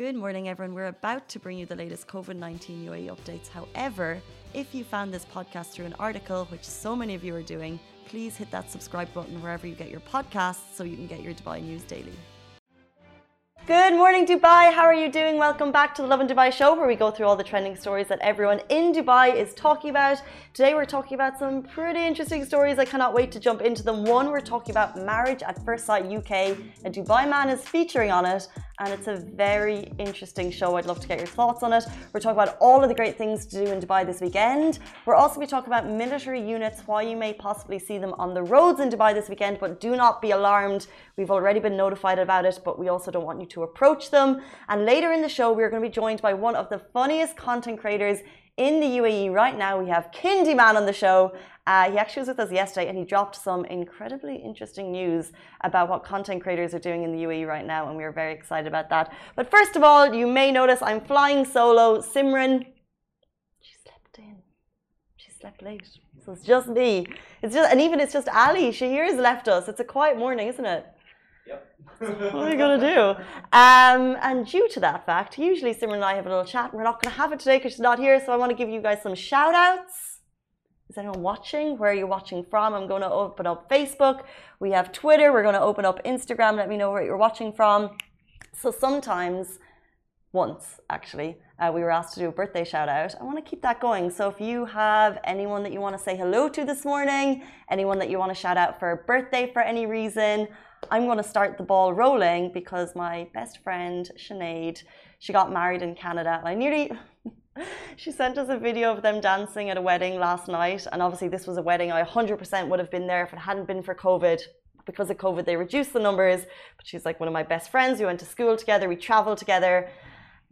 Good morning, everyone. We're about to bring you the latest COVID 19 UAE updates. However, if you found this podcast through an article, which so many of you are doing, please hit that subscribe button wherever you get your podcasts so you can get your Dubai news daily. Good morning, Dubai. How are you doing? Welcome back to the Lovin Dubai show, where we go through all the trending stories that everyone in Dubai is talking about. Today, we're talking about some pretty interesting stories. I cannot wait to jump into them. One, we're talking about Marriage at First Sight UK. A Dubai man is featuring on it, and it's a very interesting show. I'd love to get your thoughts on it. We're talking about all of the great things to do in Dubai this weekend. We're also be talking about military units, why you may possibly see them on the roads in Dubai this weekend, but do not be alarmed. We've already been notified about it, but we also don't want you to approach them. And later in the show, we're going to be joined by one of the funniest content creators in the UAE right now. We have Kindy Man on the show. Uh, he actually was with us yesterday and he dropped some incredibly interesting news about what content creators are doing in the UAE right now, and we are very excited about that. But first of all, you may notice I'm flying solo. Simran, she slept in. She slept late. So it's just me. It's just, and even it's just Ali. she Shahir's left us. It's a quiet morning, isn't it? Yep. what are we going to do? Um, and due to that fact, usually Simran and I have a little chat. We're not going to have it today because she's not here. So I want to give you guys some shout outs. Is anyone watching? Where are you watching from? I'm going to open up Facebook. We have Twitter. We're going to open up Instagram. Let me know where you're watching from. So sometimes, once actually, uh, we were asked to do a birthday shout out. I want to keep that going. So if you have anyone that you want to say hello to this morning, anyone that you want to shout out for a birthday for any reason, I'm going to start the ball rolling because my best friend Sinead, she got married in Canada, I nearly. she sent us a video of them dancing at a wedding last night, and obviously this was a wedding I 100% would have been there if it hadn't been for COVID. Because of COVID, they reduced the numbers. But she's like one of my best friends. We went to school together. We traveled together.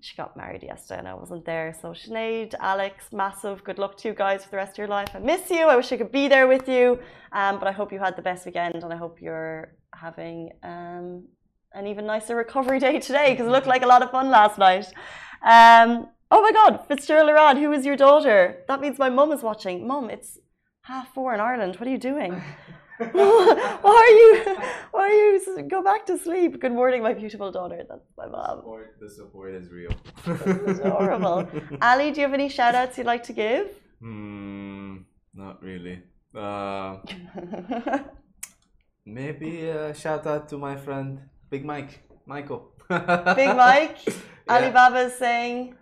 She got married yesterday, and I wasn't there. So Sinead, Alex, massive good luck to you guys for the rest of your life. I miss you. I wish I could be there with you. Um, but I hope you had the best weekend, and I hope you're having um, an even nicer recovery day today because it looked like a lot of fun last night. Um, oh my God, Fitzgerald Arad, who is your daughter? That means my mum is watching. Mum, it's half four in Ireland. What are you doing? why are you? Why are you? Go back to sleep. Good morning, my beautiful daughter. That's my mom. Support, the support is real. This is horrible. Ali, do you have any shout outs you'd like to give? Hmm, not really. Uh, maybe a shout out to my friend Big Mike, Michael. Big Mike, Yeah. Alibaba is saying,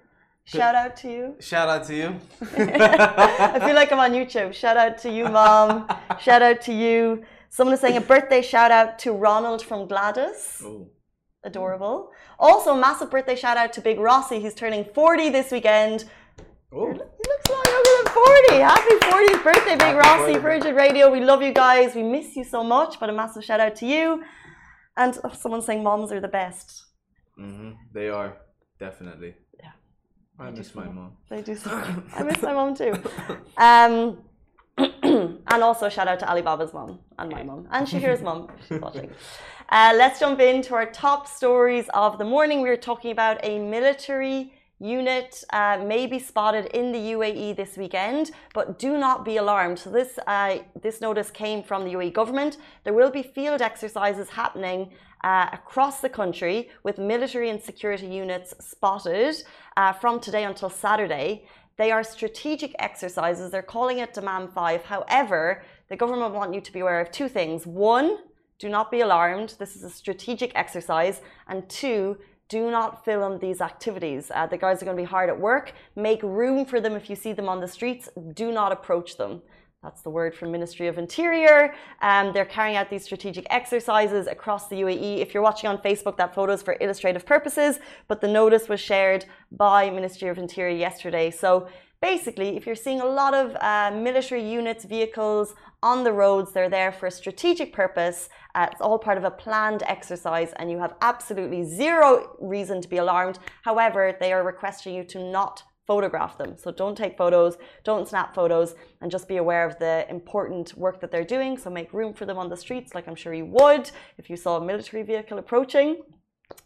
shout out to you. Shout out to you. I feel like I'm on YouTube. Shout out to you, mom. shout out to you. Someone is saying a birthday shout out to Ronald from Gladys. Oh, Adorable. Also, a massive birthday shout out to Big Rossi. He's turning 40 this weekend. oh. He looks a lot younger than 40. Happy 40th birthday, Big Happy Rossi, 40th. Virgin Radio. We love you guys. We miss you so much, but a massive shout out to you. And oh, someone saying moms are the best. Mm -hmm. They are definitely. I miss my mom. They do so. I miss my mom too. Um, and also shout out to Alibaba's mom and my mom and Shahir's mom. She's watching. Uh, let's jump into our top stories of the morning. We are talking about a military unit uh, may be spotted in the UAE this weekend, but do not be alarmed. So this uh, this notice came from the UAE government. There will be field exercises happening uh, across the country with military and security units spotted uh, from today until Saturday. They are strategic exercises. They're calling it Demand 5. However, the government want you to be aware of two things. One, do not be alarmed. This is a strategic exercise. And two, do not film these activities. Uh, the guards are going to be hard at work. Make room for them if you see them on the streets. Do not approach them. That's the word from Ministry of Interior. Um, they're carrying out these strategic exercises across the UAE. If you're watching on Facebook, that photo is for illustrative purposes, but the notice was shared by Ministry of Interior yesterday. So basically, if you're seeing a lot of uh, military units, vehicles on the roads, they're there for a strategic purpose. Uh, it's all part of a planned exercise, and you have absolutely zero reason to be alarmed. However, they are requesting you to not photograph them. So don't take photos, don't snap photos, and just be aware of the important work that they're doing. So make room for them on the streets, like I'm sure you would if you saw a military vehicle approaching.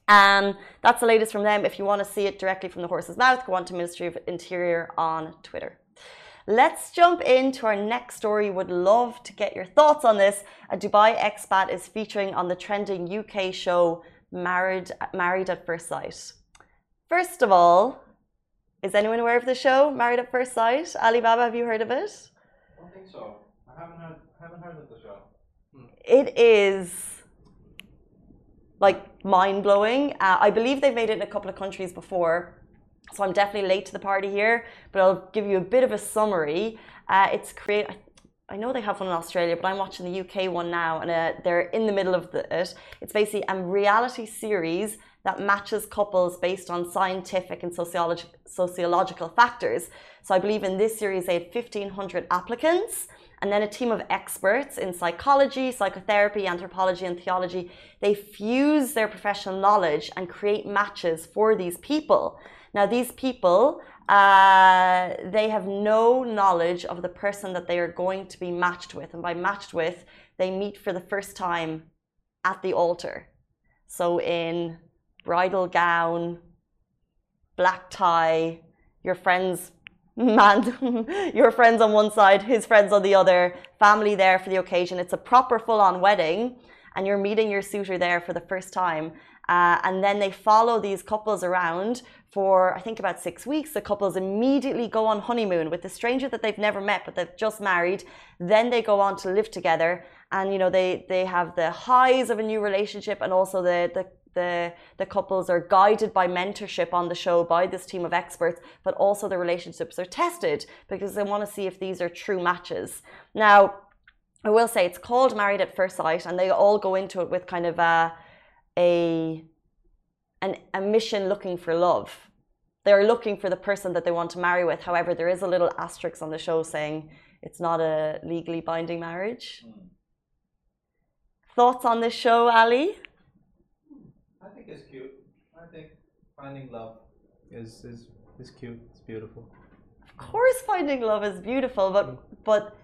Um, that's the latest from them. If you want to see it directly from the horse's mouth, go on to Ministry of Interior on Twitter. Let's jump into our next story. Would love to get your thoughts on this. A Dubai expat is featuring on the trending UK show Married Married at First Sight. First of all, is anyone aware of the show Married at First Sight? Alibaba, have you heard of it? I don't think so. I haven't heard, haven't heard of the show. Hmm. It is like mind blowing. Uh, I believe they've made it in a couple of countries before, so I'm definitely late to the party here. But I'll give you a bit of a summary. Uh, it's create. I know they have one in Australia, but I'm watching the UK one now, and uh, they're in the middle of the, it. It's basically a reality series that matches couples based on scientific and sociologi sociological factors. So I believe in this series they had 1,500 applicants and then a team of experts in psychology, psychotherapy, anthropology, and theology. They fuse their professional knowledge and create matches for these people. Now, these people, uh, they have no knowledge of the person that they are going to be matched with. And by matched with, they meet for the first time at the altar. So, in bridal gown, black tie, your friends man, your friends on one side, his friends on the other, family there for the occasion. It's a proper full on wedding, and you're meeting your suitor there for the first time. Uh, and then they follow these couples around for, I think, about six weeks. The couples immediately go on honeymoon with a stranger that they've never met, but they've just married. Then they go on to live together. And, you know, they, they have the highs of a new relationship and also the, the the the couples are guided by mentorship on the show by this team of experts but also the relationships are tested because they want to see if these are true matches. Now i will say it's called married at first sight and they all go into it with kind of a a an, a mission looking for love. They're looking for the person that they want to marry with. However there is a little asterisk on the show saying it's not a legally binding marriage. Mm. thoughts on this show ali is cute. I think finding love is is is cute. It's beautiful. Of course, finding love is beautiful, but but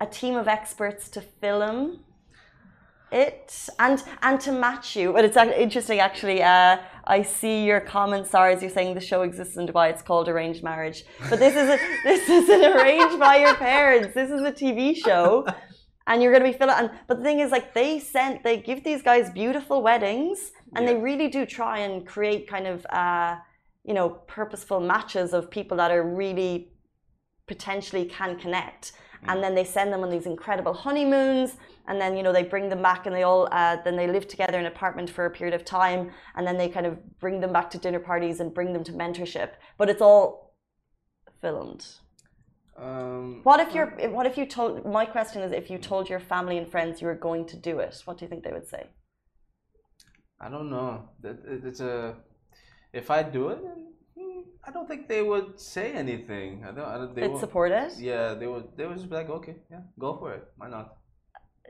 a team of experts to film it and and to match you. But it's interesting, actually. Uh, I see your comments are as you're saying the show exists in Dubai. It's called arranged marriage, but this is a, this isn't arranged by your parents. This is a TV show and you're going to be filling and but the thing is like they sent they give these guys beautiful weddings and yeah. they really do try and create kind of uh you know purposeful matches of people that are really potentially can connect mm. and then they send them on these incredible honeymoons and then you know they bring them back and they all uh, then they live together in an apartment for a period of time and then they kind of bring them back to dinner parties and bring them to mentorship but it's all filmed um, what if you're? What if you told? My question is, if you told your family and friends you were going to do it, what do you think they would say? I don't know. It's a. If I do it, hmm, I don't think they would say anything. I don't. I don't they would support it. Yeah, they would. They would just be like, okay, yeah, go for it. Why not?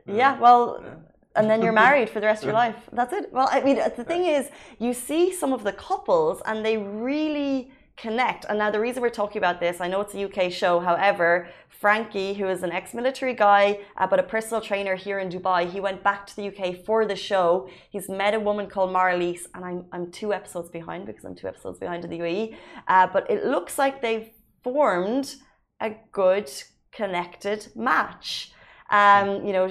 Yeah. well. Yeah. and then you're married for the rest of your life. That's it. Well, I mean, the thing is, you see some of the couples, and they really connect. And now the reason we're talking about this, I know it's a UK show. However, Frankie, who is an ex-military guy uh, but a personal trainer here in Dubai, he went back to the UK for the show. He's met a woman called Marlies, and I'm I'm two episodes behind because I'm two episodes behind in the UAE. Uh, but it looks like they've formed a good connected match. Um, you know,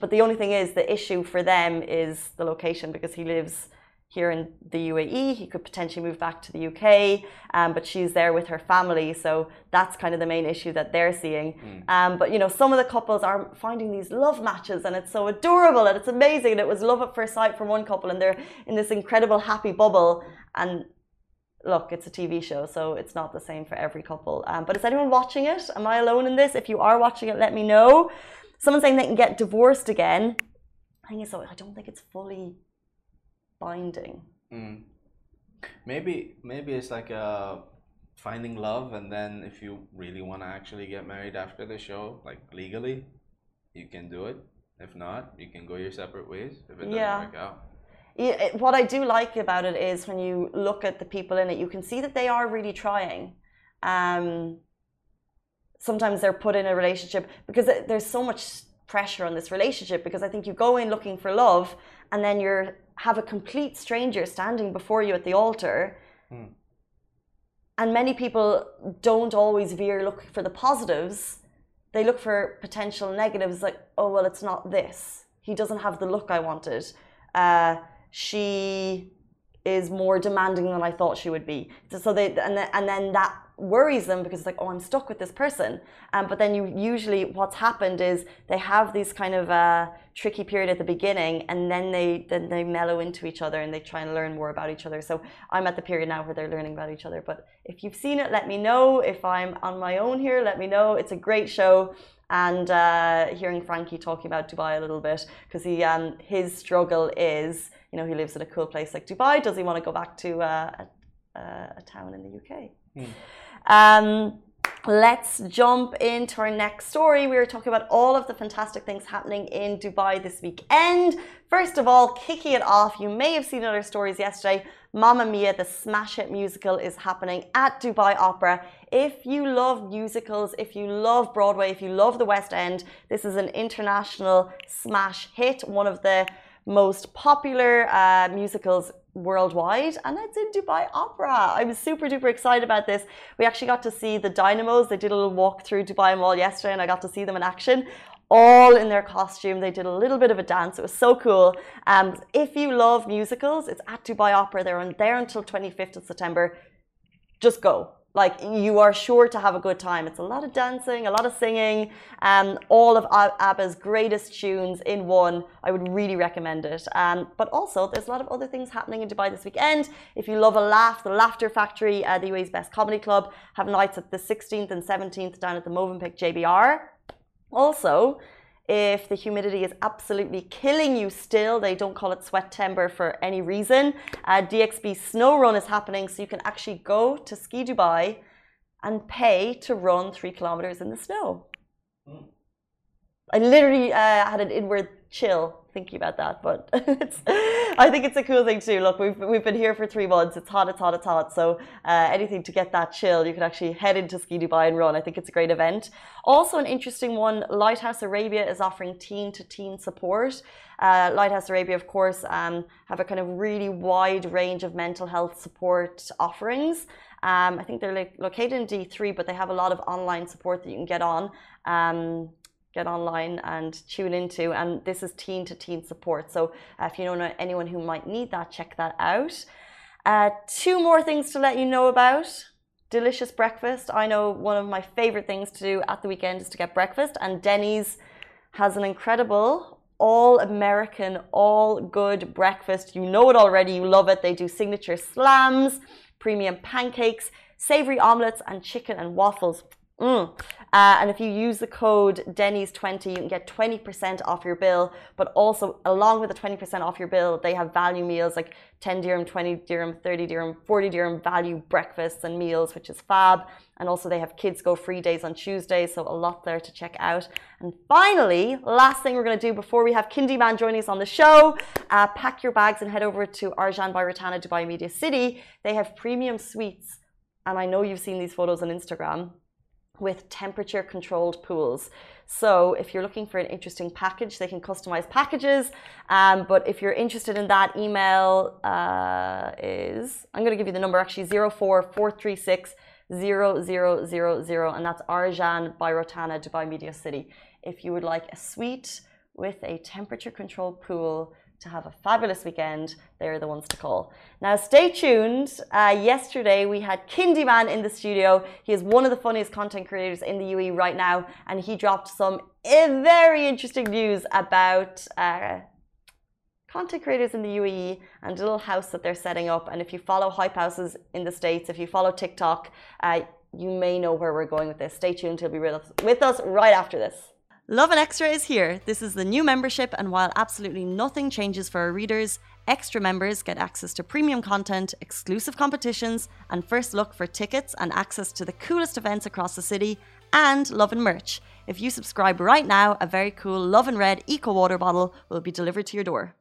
but the only thing is the issue for them is the location because he lives here in the UAE. He could potentially move back to the UK, um, but she's there with her family. So that's kind of the main issue that they're seeing. Mm. Um, but you know, some of the couples are finding these love matches, and it's so adorable and it's amazing. And it was love at first sight for one couple, and they're in this incredible happy bubble. And look, it's a TV show, so it's not the same for every couple. Um, but is anyone watching it? Am I alone in this? If you are watching it, let me know. Someone saying they can get divorced again. I think so. I don't think it's fully binding. Mm. Maybe maybe it's like a uh, finding love, and then if you really want to actually get married after the show, like legally, you can do it. If not, you can go your separate ways if it doesn't yeah. work out. Yeah, what I do like about it is when you look at the people in it, you can see that they are really trying. Um, sometimes they're put in a relationship because there's so much pressure on this relationship because I think you go in looking for love and then you're have a complete stranger standing before you at the altar. Mm. And many people don't always veer looking for the positives. They look for potential negatives, like, oh, well, it's not this. He doesn't have the look I wanted. Uh, she is more demanding than I thought she would be. So they and then, and then that worries them because it's like, oh, I'm stuck with this person. Um, but then you usually what's happened is they have these kind of uh, tricky period at the beginning, and then they then they mellow into each other and they try and learn more about each other. So I'm at the period now where they're learning about each other. But if you've seen it, let me know. If I'm on my own here, let me know. It's a great show and uh, hearing Frankie talking about Dubai a little bit because he um, his struggle is you know he lives in a cool place like Dubai. Does he want to go back to uh, a, a, town in the UK? Mm. Um, let's jump into our next story. We were talking about all of the fantastic things happening in Dubai this weekend. First of all, kicking it off, you may have seen other stories yesterday. Mamma Mia, the smash hit musical, is happening at Dubai Opera. If you love musicals, if you love Broadway, if you love the West End, this is an international smash hit, one of the most popular uh, musicals worldwide and it's in Dubai Opera. I was super duper excited about this. We actually got to see the Dynamos. They did a little walk through Dubai Mall yesterday and I got to see them in action. All in their costume. They did a little bit of a dance. It was so cool. Um, if you love musicals, it's at Dubai Opera. They're on there until 25th of September. Just go like you are sure to have a good time. It's a lot of dancing, a lot of singing, um, all of ABBA's greatest tunes in one. I would really recommend it. Um, but also, there's a lot of other things happening in Dubai this weekend. If you love a laugh, the Laughter Factory, uh, the UAE's best comedy club, have nights at the 16th and 17th down at the Movenpick JBR. Also, if the humidity is absolutely killing you still, they don't call it Sweatember for any reason. Uh, DXB Snow Run is happening, so you can actually go to Ski Dubai and pay to run three kilometers in the snow. Mm. I literally uh, had an inward chill thinking about that, but I think it's a cool thing too. Look, we've we've been here for three months. It's hot, it's hot, it's hot. So uh, anything to get that chill, you can actually head into Ski Dubai and run. I think it's a great event. Also, an interesting one. Lighthouse Arabia is offering teen to teen support. Uh, Lighthouse Arabia, of course, um, have a kind of really wide range of mental health support offerings. Um, I think they're like located in D3, but they have a lot of online support that you can get on. Um, get online and tune into. And this is teen to teen support. So uh, if you don't know anyone who might need that, check that out. Uh, two more things to let you know about. Delicious breakfast. I know one of my favorite things to do at the weekend is to get breakfast, and Denny's has an incredible all American, all good breakfast. You know it already, you love it. They do signature slams, premium pancakes, savory omelets, and chicken and waffles. Mm. Uh, and if you use the code Denny's20, you can get 20% off your bill. But also, along with the 20% off your bill, they have value meals like 10 dirham, 20 dirham, 30 dirham, 40 dirham value breakfasts and meals, which is fab. And also, they have kids go free days on Tuesdays, so a lot there to check out. And finally, last thing we're going to do before we have Kindy Man joining us on the show, uh, pack your bags and head over to Arjan by Rotana Dubai Media City. They have premium suites. And I know you've seen these photos on Instagram with temperature controlled pools. So if you're looking for an interesting package, they can customize packages. Um, but if you're interested in that, email uh, is, I'm going to give you the number actually, 04436 0000, and that's Arjan by Rotana, Dubai Media City. If you would like a suite with a temperature controlled pool, to have a fabulous weekend, they're the ones to call. Now, stay tuned. Uh, yesterday, we had Kindy Man in the studio. He is one of the funniest content creators in the UAE right now, and he dropped some very interesting news about uh, content creators in the UAE and a little house that they're setting up. And if you follow hype houses in the States, if you follow TikTok, uh, you may know where we're going with this. Stay tuned, he'll be with us right after this. Lovin Extra is here. This is the new membership, and while absolutely nothing changes for our readers, extra members get access to premium content, exclusive competitions, and first look for tickets and access to the coolest events across the city, and Lovin merch. If you subscribe right now, a very cool Lovin Red Eco Water bottle will be delivered to your door.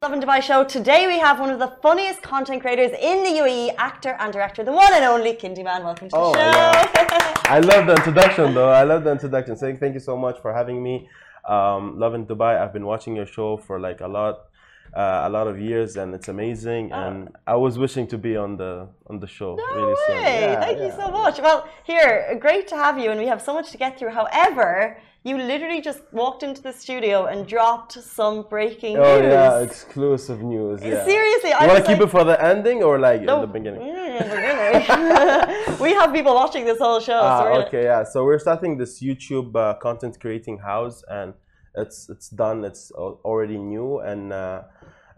Lovin Dubai show. Today we have one of the funniest content creators in the UAE, actor and director, the one and only Kindy Man. Welcome to oh, the show. Yeah. I love the introduction though. I love the introduction. Saying thank you so much for having me. Um, Lovin Dubai. I've been watching your show for like a lot uh, a lot of years, and it's amazing. And I was wishing to be on the on the show Oh. No really soon. way! Yeah, Thank you so much. Well, here, great to have you, and we have so much to get through. However, you literally just walked into the studio and dropped some breaking Oh news. yeah, exclusive news. Yeah. Seriously, I You want to keep like, it for the ending or like No. in the beginning? Mm, we have people watching this whole show. so Ah, we're- okay, yeah. So we're starting this YouTube uh, content creating house, and it's it's done. It's already new, and uh,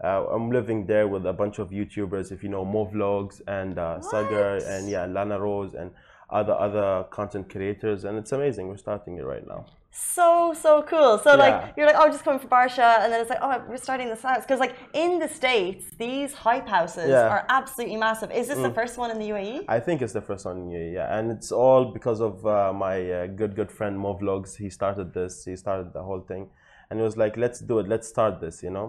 uh, I'm living there with a bunch of YouTubers. If you know Mo Vlogs and uh, Sagar and yeah, Lana Rose and other other content creators, and it's amazing. We're starting it right now. So so cool. So Yeah. like you're like, oh, just coming for Barsha, and then it's like, oh, we're starting this house because like in the states, these hype houses Yeah. Mm. are absolutely massive. Is this the first one in the? UAE? I think it's the first one, yeah, yeah. and it's all because of uh, my uh, good good friend Mo Vlogs. He started this. He started the whole thing, and he was like, "Let's do it. Let's start this." You know,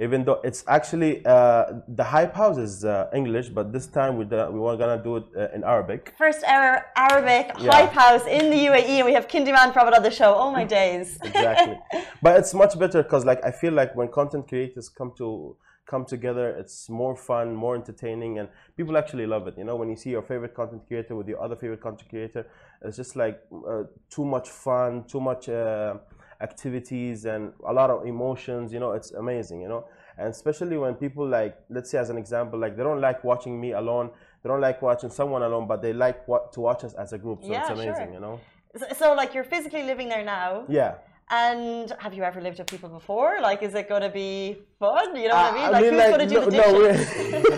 even though it's actually uh, the hype house is uh, English, but this time we do- we were gonna do it uh, in Arabic. First ever Arabic Yeah. hype house in the UAE, and we have Kindy Man Prophet on the show. Oh my days! Exactly, but it's much better because like I feel like when content creators come to come together, it's more fun, more entertaining, and people actually love it. You know, when you see your favorite content creator with your other favorite content creator, it's just like uh, too much fun, too much uh, activities, and a lot of emotions. You know, it's amazing. You know, and especially when people like, let's say as an example, like they don't like watching me alone. They don't like watching someone alone, but they like what to watch us as a group. So Yeah, it's amazing. sure. You know. So, so like you're physically living there now. Yeah. And have you ever lived with people before? Like, is it going to be fun? You know what I mean? Like, who's like, going to do no, the dishes?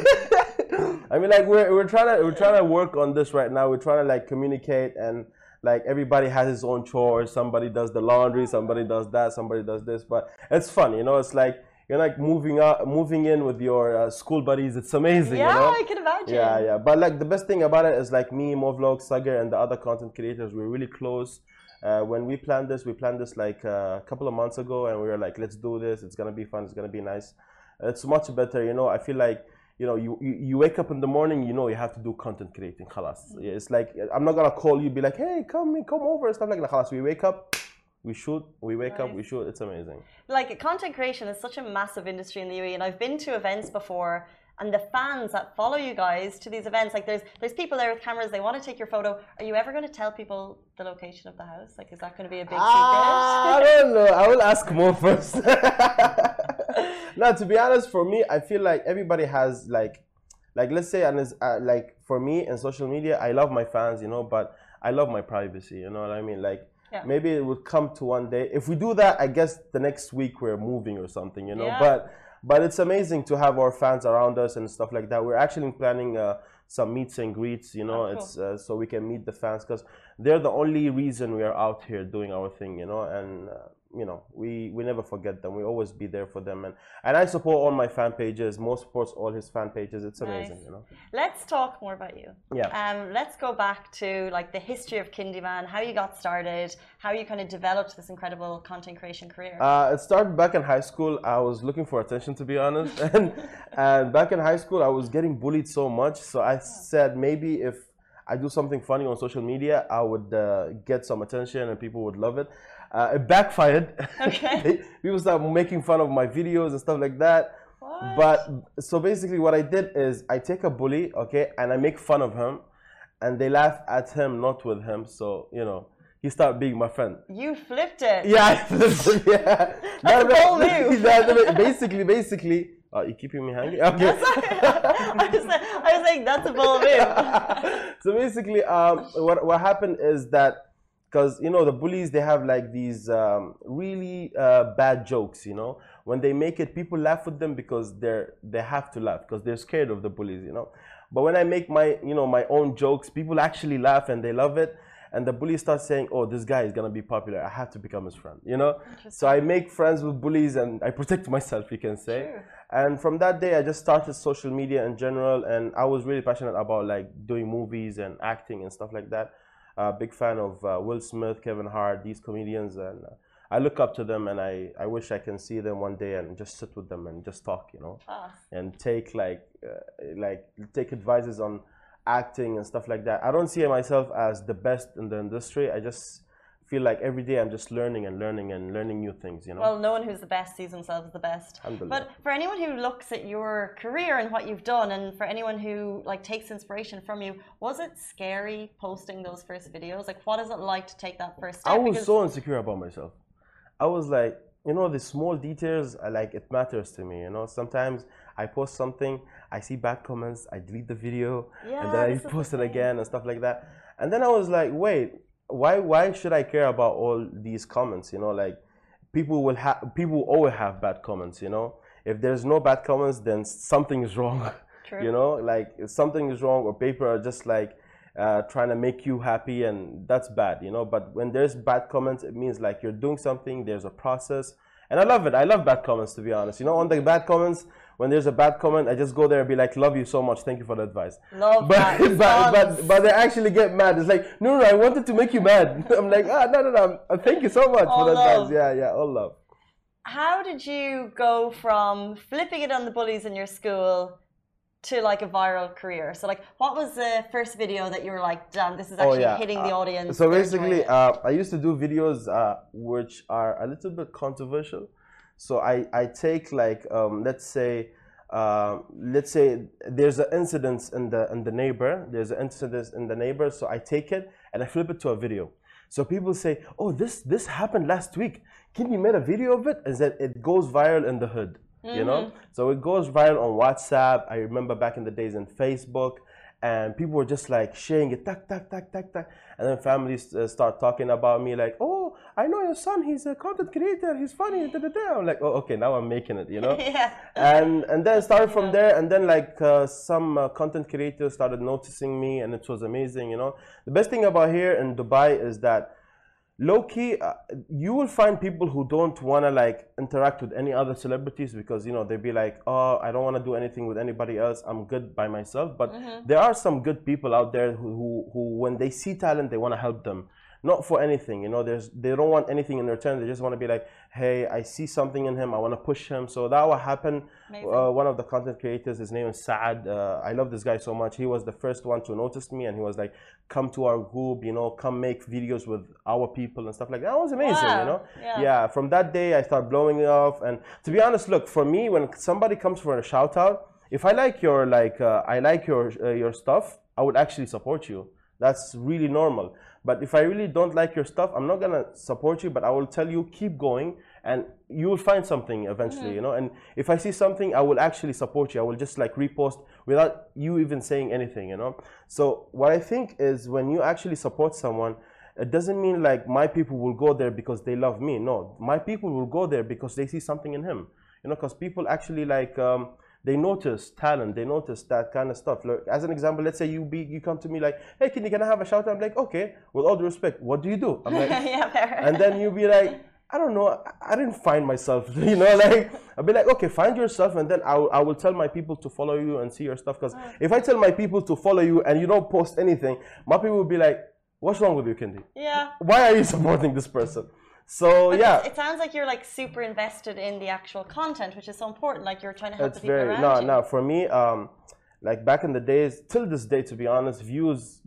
we're- I mean, like we're, we're trying to we're trying to work on this right now. We're trying to like communicate and like everybody has his own chores. Somebody does the laundry, somebody does that, somebody does this. But it's fun, you know. It's like you're like moving out, moving in with your uh, school buddies. It's amazing, yeah, you know. I can imagine. Yeah, yeah. But like the best thing about it is like me, Movlog, Sagar, and the other content creators, we're really close. Uh, when we planned this, we planned this like uh, a couple of months ago, and we were like, let's do this. It's gonna be fun. It's gonna be nice. It's much better, you know. I feel like you know, you, you, you wake up in the morning, you know, you have to do content creating. Khalas. It's like I'm not gonna call you, be like, hey, come in, come over, and stuff like that. Khalas. We wake up, we shoot, we wake up, we shoot. It's amazing. Like, content creation is such a massive industry in the UAE, and I've been to events before. And the fans that follow you guys to these events, like there's there's people there with cameras. They want to take your photo. Are you ever going to tell people the location of the house? Like, is that going to be a big Ah, I don't know. I will ask more first. no, to be honest, for me, I feel like everybody has like, like let's say, and it's, uh, like for me in social media, I love my fans, you know, but I love my privacy. You know what I mean? Like. Yeah. Maybe it would come to one day. If we do that, I guess the next week we're moving or something, you know. Yeah. But but it's amazing to have our fans around us and stuff like that. We're actually planning uh, some meets and greets, you know. Oh, cool. It's uh, so we can meet the fans because they're the only reason we are out here doing our thing, you know. And uh, you know, we we never forget them. We always be there for them. And and I support all my fan pages. Mo supports all his fan pages. It's amazing, Nice. you know. Let's talk more about you. Yeah. Um, let's go back to like the history of Kindy Man, how you got started, how you kind of developed this incredible content creation career. Uh, it started back in high school. I was looking for attention, to be honest. And, and back in high school, I was getting bullied so much. So I said maybe if I do something funny on social media, I would uh, get some attention and people would love it. Uh, it backfired. Okay. people started making fun of my videos and stuff like that. What? But so basically, what I did is I take a bully, okay, and I make fun of him, and they laugh at him, not with him. So you know, he started being my friend. you flipped it. Yeah, yeah. That's a bold move. That- that- basically, basically. Uh, you keeping me hungry? Okay. I, was, I was saying that's a bold move. so basically, um, what what happened is that because you know the bullies they have like these um, really uh, bad jokes. You know, when they make it, people laugh with them because they're they have to laugh because they're scared of the bullies. You know, but when I make my you know my own jokes, people actually laugh and they love it. And the bullies start saying, "Oh, this guy is gonna be popular. I have to become his friend." You know, so I make friends with bullies and I protect myself. You can say. Sure. And from that day, I just started social media in general, and I was really passionate about like doing movies and acting and stuff like that. Uh, big fan of uh, Will Smith, Kevin Hart, these comedians, and uh, I look up to them, and I, I wish I can see them one day and just sit with them and just talk, you know, Class. and take like uh, like take advices on acting and stuff like that. I don't see myself as the best in the industry. I just feel like every day I'm just learning and learning and learning new things. You know. Well, no one who's the best sees themselves as the best. But for anyone who looks at your career and what you've done, and for anyone who like takes inspiration from you, was it scary posting those first videos? Like, what is it like to take that first step? I was Because- so insecure about myself. I was like, you know, the small details, like it matters to me. You know, sometimes I post something, I see bad comments, I delete the video, Yeah, and then I is the post it again and stuff like that. And then I was like, wait, why why should I care about all these comments? You know, like people will have people always have bad comments. You know, if there's no bad comments, then something is wrong. True. You know, like if something is wrong or people are just like uh, trying to make you happy and that's bad, you know. But when there's bad comments, it means like you're doing something, there's a process. And I love it. I love bad comments to be honest. You know, on the bad comments, when there's a bad comment, I just go there and be like, love you so much, thank you for the advice. Love But that but, but but they actually get mad. It's like, no, no, I wanted to make you mad. I'm like, ah, no, no, no. Thank you so much for All the advice. Yeah, yeah, all love. How did you go from flipping it on the bullies in your school to like a viral career? So, like, what was the first video that you were like, damn, this is actually hitting the Uh, audience? So basically, uh, I used to do videos uh, which are a little bit controversial. So I, I take like um, let's say uh, let's say there's an incident in the in the neighbor. There's an incident in the neighbor. So I take it and I flip it to a video. So people say, "Oh, this this happened last week. Can you make a video of it?" And that it goes viral in the hood. You know, so it goes viral on WhatsApp. I remember back in the days in Facebook, and people were just like sharing it, tak tak tak tak tak, and then families uh, start talking about me like, "Oh, I know your son. He's a content creator. He's funny." Da, da, da. I'm like, "Oh, okay, now I'm making it." You know yeah. and and then started from there and then like uh, some uh, content creators started noticing me and it was amazing you know the best thing about here in dubai is that low key uh, you will find people who don't want to like interact with any other celebrities because you know they'd be like oh i don't want to do anything with anybody else. I'm good by myself. But there are some good people out there who, who, who when they see talent they want to help them not for anything you know there's they don't want anything in return. They just want to be like hey i see something in him i want to push him. So that will happen uh, one of the content creators his name is saad uh, i love this guy so much. He was the first one to notice me and he was like come to our group you know come make videos with our people and stuff like that. That was amazing Wow. you know? Yeah. from that day i started blowing it off and to be honest look for me when somebody comes for a shout out if i like your like uh, i like your uh, your stuff i would actually support you. That's really normal but if i really don't like your stuff i'm not gonna support you but i will tell you keep going and you will find something eventually you know? And if i see something i will actually support you. I will just like repost without you even saying anything you know? So what i think is when you actually support someone it doesn't mean like my people will go there because they love me. No my people will go there because they see something in him you know? Because people actually like um, they notice talent they notice that kind of stuff Look, as an example let's say you be you come to me like hey can you can i have a shout out i'm like okay with all due respect what do you do i'm like yeah, fair. and then you'll be like I don't know. I- didn't find myself, you know. Like I'll be like, okay, find yourself, and then I will, I will tell my people to follow you and see your stuff. Because mm. if I tell my people to follow you and you don't post anything, my people will be like, what's wrong with you, Kendi? yeah. Why are you supporting this person? So But yeah, It sounds like you're like super invested in the actual content, which is so important. Like you're trying to help it's the people very around no you. no for me. Um, like back in the days, till this day, to be honest, views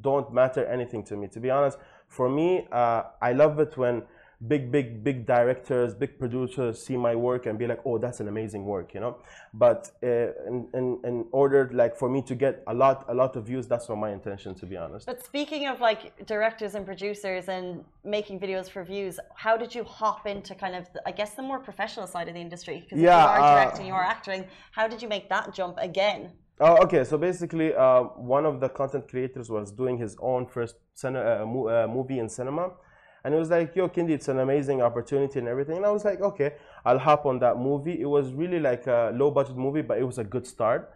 don't matter anything to me. To be honest, for me, uh, I love it when big, big, big directors, big producers see my work and be like, "Oh, that's an amazing work," you know. But uh, in, in in order like for me to get a lot a lot of views, that's not my intention, to be honest. But speaking of like directors and producers and making videos for views, how did you hop into kind of, I guess, the more professional side of the industry? Because Yeah, you are uh, directing, you are acting. How did you make that jump again? Oh, okay. So basically, uh, one of the content creators was doing his own first uh, mo- uh, movie in cinema. And it was like, yo, Kindy, it's an amazing opportunity and everything. And I was like, okay, I'll hop on that movie. It was really like a low budget movie, but it was a good start.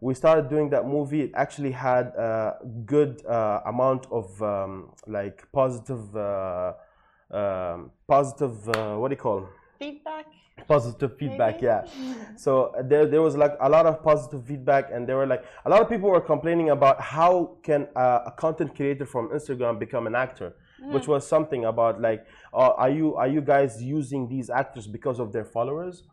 We started doing that movie. It actually had a good uh, amount of um, like positive, uh, um, positive, uh, what do you call Feedback? positive feedback Maybe? yeah so there, there was like a lot of positive feedback and there were like a lot of people were complaining about how can uh, a content creator from instagram become an actor which was something about like uh, are you are you guys using these actors because of their followers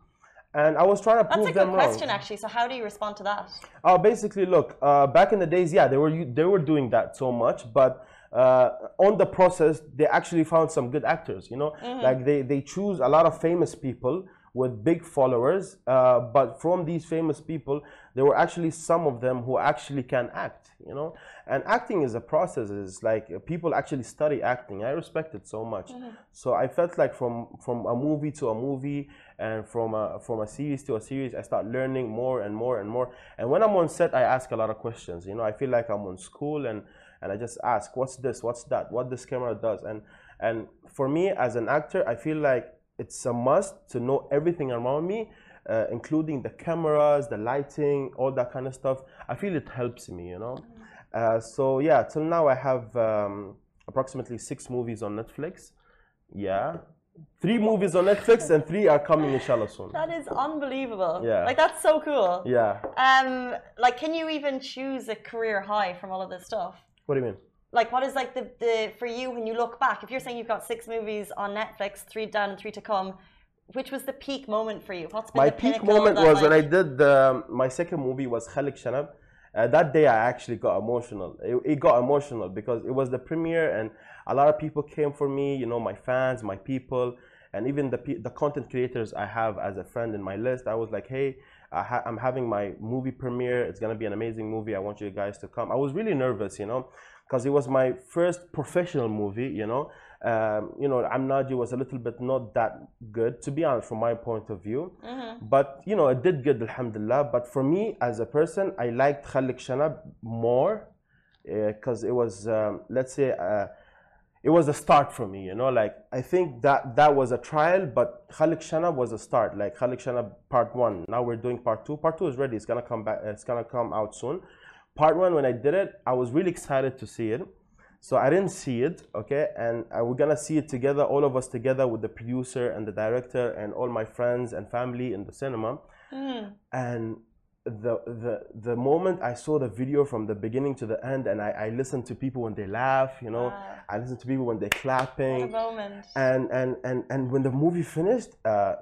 and i was trying to That's prove a them good wrong question, actually. So, how do you respond to that? uh, basically, look, uh, back in the days, yeah, they were they were doing that so much, but uh, on the process they actually found some good actors you know Mm-hmm. like they they choose a lot of famous people with big followers uh, but from these famous people there were actually some of them who actually can act you know and acting is a process it's like uh, people actually study acting. I respect it so much. So i felt like from from a movie to a movie and from a from a series to a series i start learning more and more and more. And when i'm on set i ask a lot of questions. You know i feel like i'm on school and and i just ask what's this? What's that? What this camera does? And and for me as an actor i feel like it's a must to know everything around me uh, including the cameras the lighting all that kind of stuff. I feel it helps me you know uh, so yeah till now i have um, approximately six movies on netflix yeah three movies on netflix and three are coming inshallah soon That is unbelievable. Yeah. Like that's so cool. yeah Um, like, can you even choose a career high from all of this stuff? what do you mean Like, what is like the, the for you when you look back? If you're saying you've got six movies on Netflix, three done and three to come, which was the peak moment for you? What's been my the peak moment was when I did the, my second movie was Khalik Shanab. Uh, that day I actually got emotional. It, it got emotional because it was the premiere and a lot of people came for me. You know, my fans, my people, and even the the content creators I have as a friend in my list. I was like, hey, I ha- I'm having my movie premiere. It's gonna be an amazing movie. I want you guys to come. I was really nervous, you know, because it was my first professional movie. You know, um, you know, I'm Naji was a little bit not that good, to be honest, from my point of view. But you know, it did good, alhamdulillah. But for me as a person, I liked Khalik Shanab more because it was, um, let's say, uh, it was a start for me. You know, like I think that that was a trial, but Khalik Shanab was a start. Like Khalik Shanab Part One. Now we're doing Part Two. Part Two is ready. It's gonna come back. It's gonna come out soon. Part One, when I did it, I was really excited to see it. So I didn't see it, okay, and uh, we're gonna see it together, all of us together with the producer and the director and all my friends and family in the cinema. And the the the moment I saw the video from the beginning to the end, and I, I listened to people when they laugh, you know, Wow. I listened to people when they're clapping. And and and and when the movie finished uh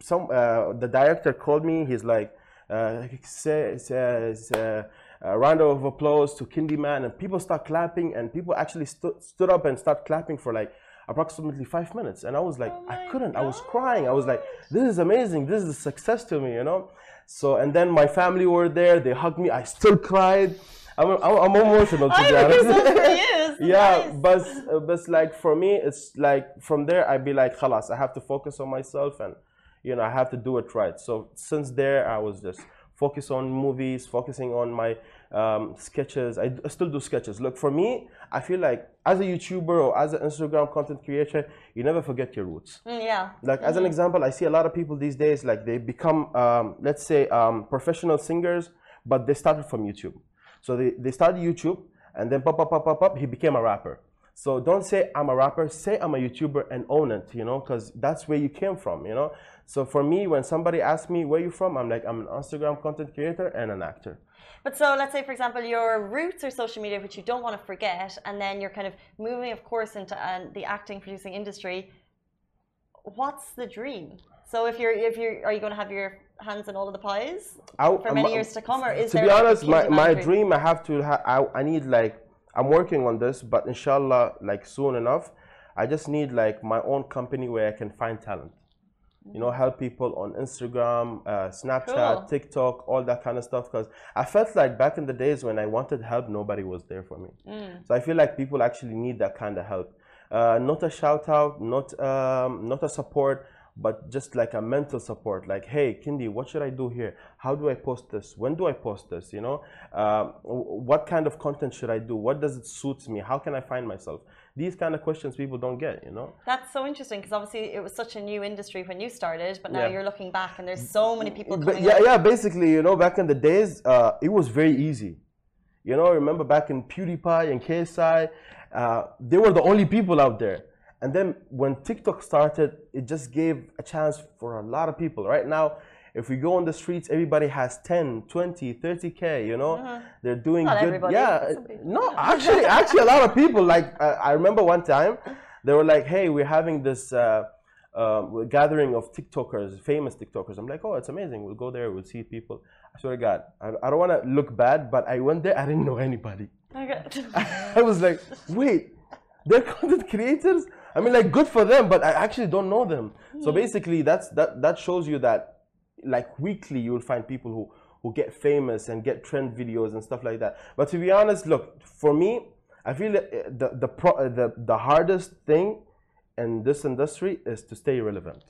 some uh, the director called me. He's like uh, say, say, say, a round of applause to Kindy Man. And people start clapping and people actually stu- stood up and start clapping for like approximately five minutes. And I was like I couldn't. I was crying. I was like this is amazing. This is a success to me you know? So and then my family were there. They hugged me. I still cried. I'm, I'm, I'm emotional to I be honest. goosebumps for you. Yeah nice. but uh, but like for me it's like from there i'd be like khalas i have to focus on myself and you know i have to do it right. So since there i was just focus on movies focusing on my um, sketches. I, I still do sketches. Look for me i feel like as a youtuber or as an instagram content creator you never forget your roots. Mm, yeah. like as an example i see a lot of people these days like they become um, let's say um, professional singers but they started from youtube. So they, they started youtube and then pop pop pop pop pop he became a rapper so don't say i'm a rapper say i'm a youtuber and own it you know because that's where you came from you know so for me when somebody asks me where you from i'm like i'm an instagram content creator and an actor But so let's say, for example, your roots are social media, which you don't want to forget, and then you're kind of moving, of course, into uh, the acting, producing industry. What's the dream? So if you're, if you're, are you going to have your hands in all of the pies I- for many I'm- years to come, or is to there be honest, my, my dream, I have to, ha- I, I need like, I'm working on this, but inshallah, like soon enough, I just need like my own company where I can find talent. You know, help people on Instagram, uh, Snapchat, Cool. TikTok, all that kind of stuff. Because I felt like back in the days when I wanted help, nobody was there for me. Mm. So I feel like people actually need that kind of help. Uh, not a shout out, not um, not a support, but just like a mental support. Like, hey, Kindy, what should I do here? How do I post this? When do I post this? You know, w- what kind of content should I do? What does it suit me? How can I find myself? These kind of questions people don't get. You know. That's so interesting because obviously it was such a new industry when you started, but now Yeah. you're looking back and there's so many people But yeah, up. yeah. Basically, you know, back in the days, uh, it was very easy. You know, remember back in PewDiePie and KSI, uh, they were the only people out there. And then when TikTok started, it just gave a chance for a lot of people. Right now, if we go on the streets, everybody has 10, 20, 30K, you know? They're doing Uh-huh. Not good. everybody, Yeah. No, actually, actually, a lot of people, like, uh, I remember one time, they were like, hey, we're having this. Uh, um, gathering of TikTokers, famous TikTokers. I'm like, oh, it's amazing. We'll go there. We'll see people. I swear to God, I, I don't want to look bad, but I went there. I didn't know anybody. Okay. I was like, wait, they're content creators. I mean, like, good for them, but I actually don't know them. So basically, that's that. That shows you that, like, weekly you will find people who who get famous and get trend videos and stuff like that. But to be honest, look, for me, I feel uh, the the pro, uh, the the hardest thing in this industry is to stay relevant.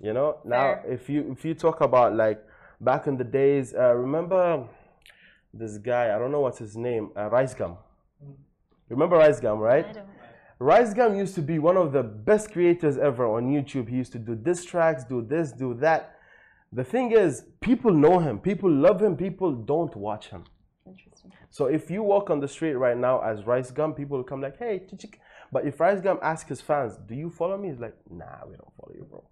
You know, now Fair. if you if you talk about like back in the days, uh, remember this guy? I don't know what's his name. Uh, Rice Gum. Remember Rice Gum, right? I don't. Rice Gum used to be one of the best creators ever on YouTube. He used to do diss tracks, do this, do that. The thing is, people know him, people love him, people don't watch him. Interesting. So if you walk on the street right now as Rice Gum, people will come like, hey. But if Rice Gum asks his fans, do you follow me? He's like, nah, we don't follow you, bro.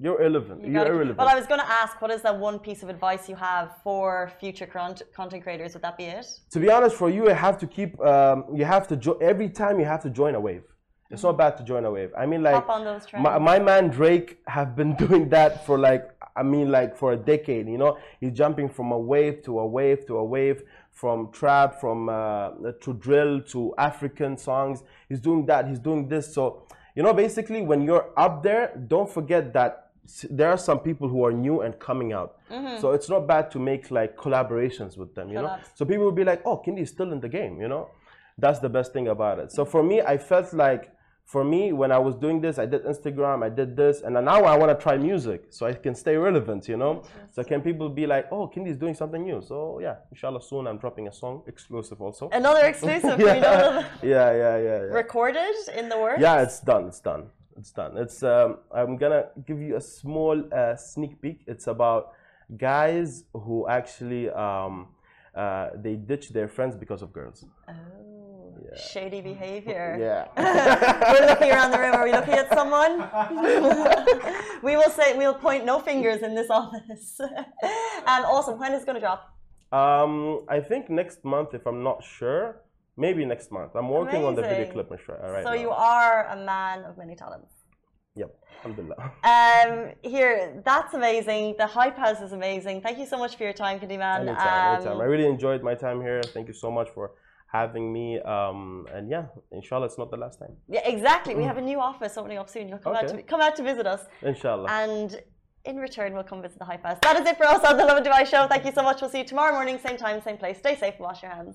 You're irrelevant. You are irrelevant. Well, I was going to ask, what is that one piece of advice you have for future content creators? Would that be it? to be honest, for you, you have to keep. Um, you have to jo- every time you have to join a wave. It's not bad to join a wave. I mean, like Hop on those trends. my, my man Drake have been doing that for like I mean, like for a decade. You know, he's jumping from a wave to a wave to a wave, from trap, from uh, to drill to African songs. He's doing that. He's doing this. So you know, basically, when you're up there, don't forget that there are some people who are new and coming out. Mm-hmm. So it's not bad to make like collaborations with them. You know, so people will be like, "Oh, Kindy is still in the game." You know, that's the best thing about it. So for me, I felt like for me when I was doing this, I did Instagram, I did this, and now I want to try music so I can stay relevant. You know, so can people be like, "Oh, Kindy is doing something new?" So yeah, inshallah, soon I'm dropping a song exclusive also. Another exclusive. yeah, yeah, yeah, yeah. yeah. recorded in the works. Yeah, it's done. It's done. It's done. It's um, I'm gonna give you a small uh, sneak peek. It's about guys who actually um, uh, they ditch their friends because of girls. Oh, shady behavior. Yeah. We're looking around the room. Are we looking at someone? we will say we'll point no fingers in this office. um, awesome. When is it going to drop? um, I think next month, if I'm not sure, maybe next month. I'm working on the video Amazing. clip uh, right so now. you are a man of many talents. Yep. Alhamdulillah. Um, here, that's amazing. The hype house is amazing. Thank you so much for your time, Kindy Man. Anytime, anytime. I Um, really enjoyed my time here. Thank you so much for having me. Um, and yeah, inshallah, it's not the last time. yeah, exactly. We have a new office opening up soon. You'll come out to come out to visit us. Inshallah. And in return, we'll come visit the Hype House. That is it for us on the Lovin Dubai show. Thank you so much. We'll see you tomorrow morning, same time, same place. Stay safe and wash your hands.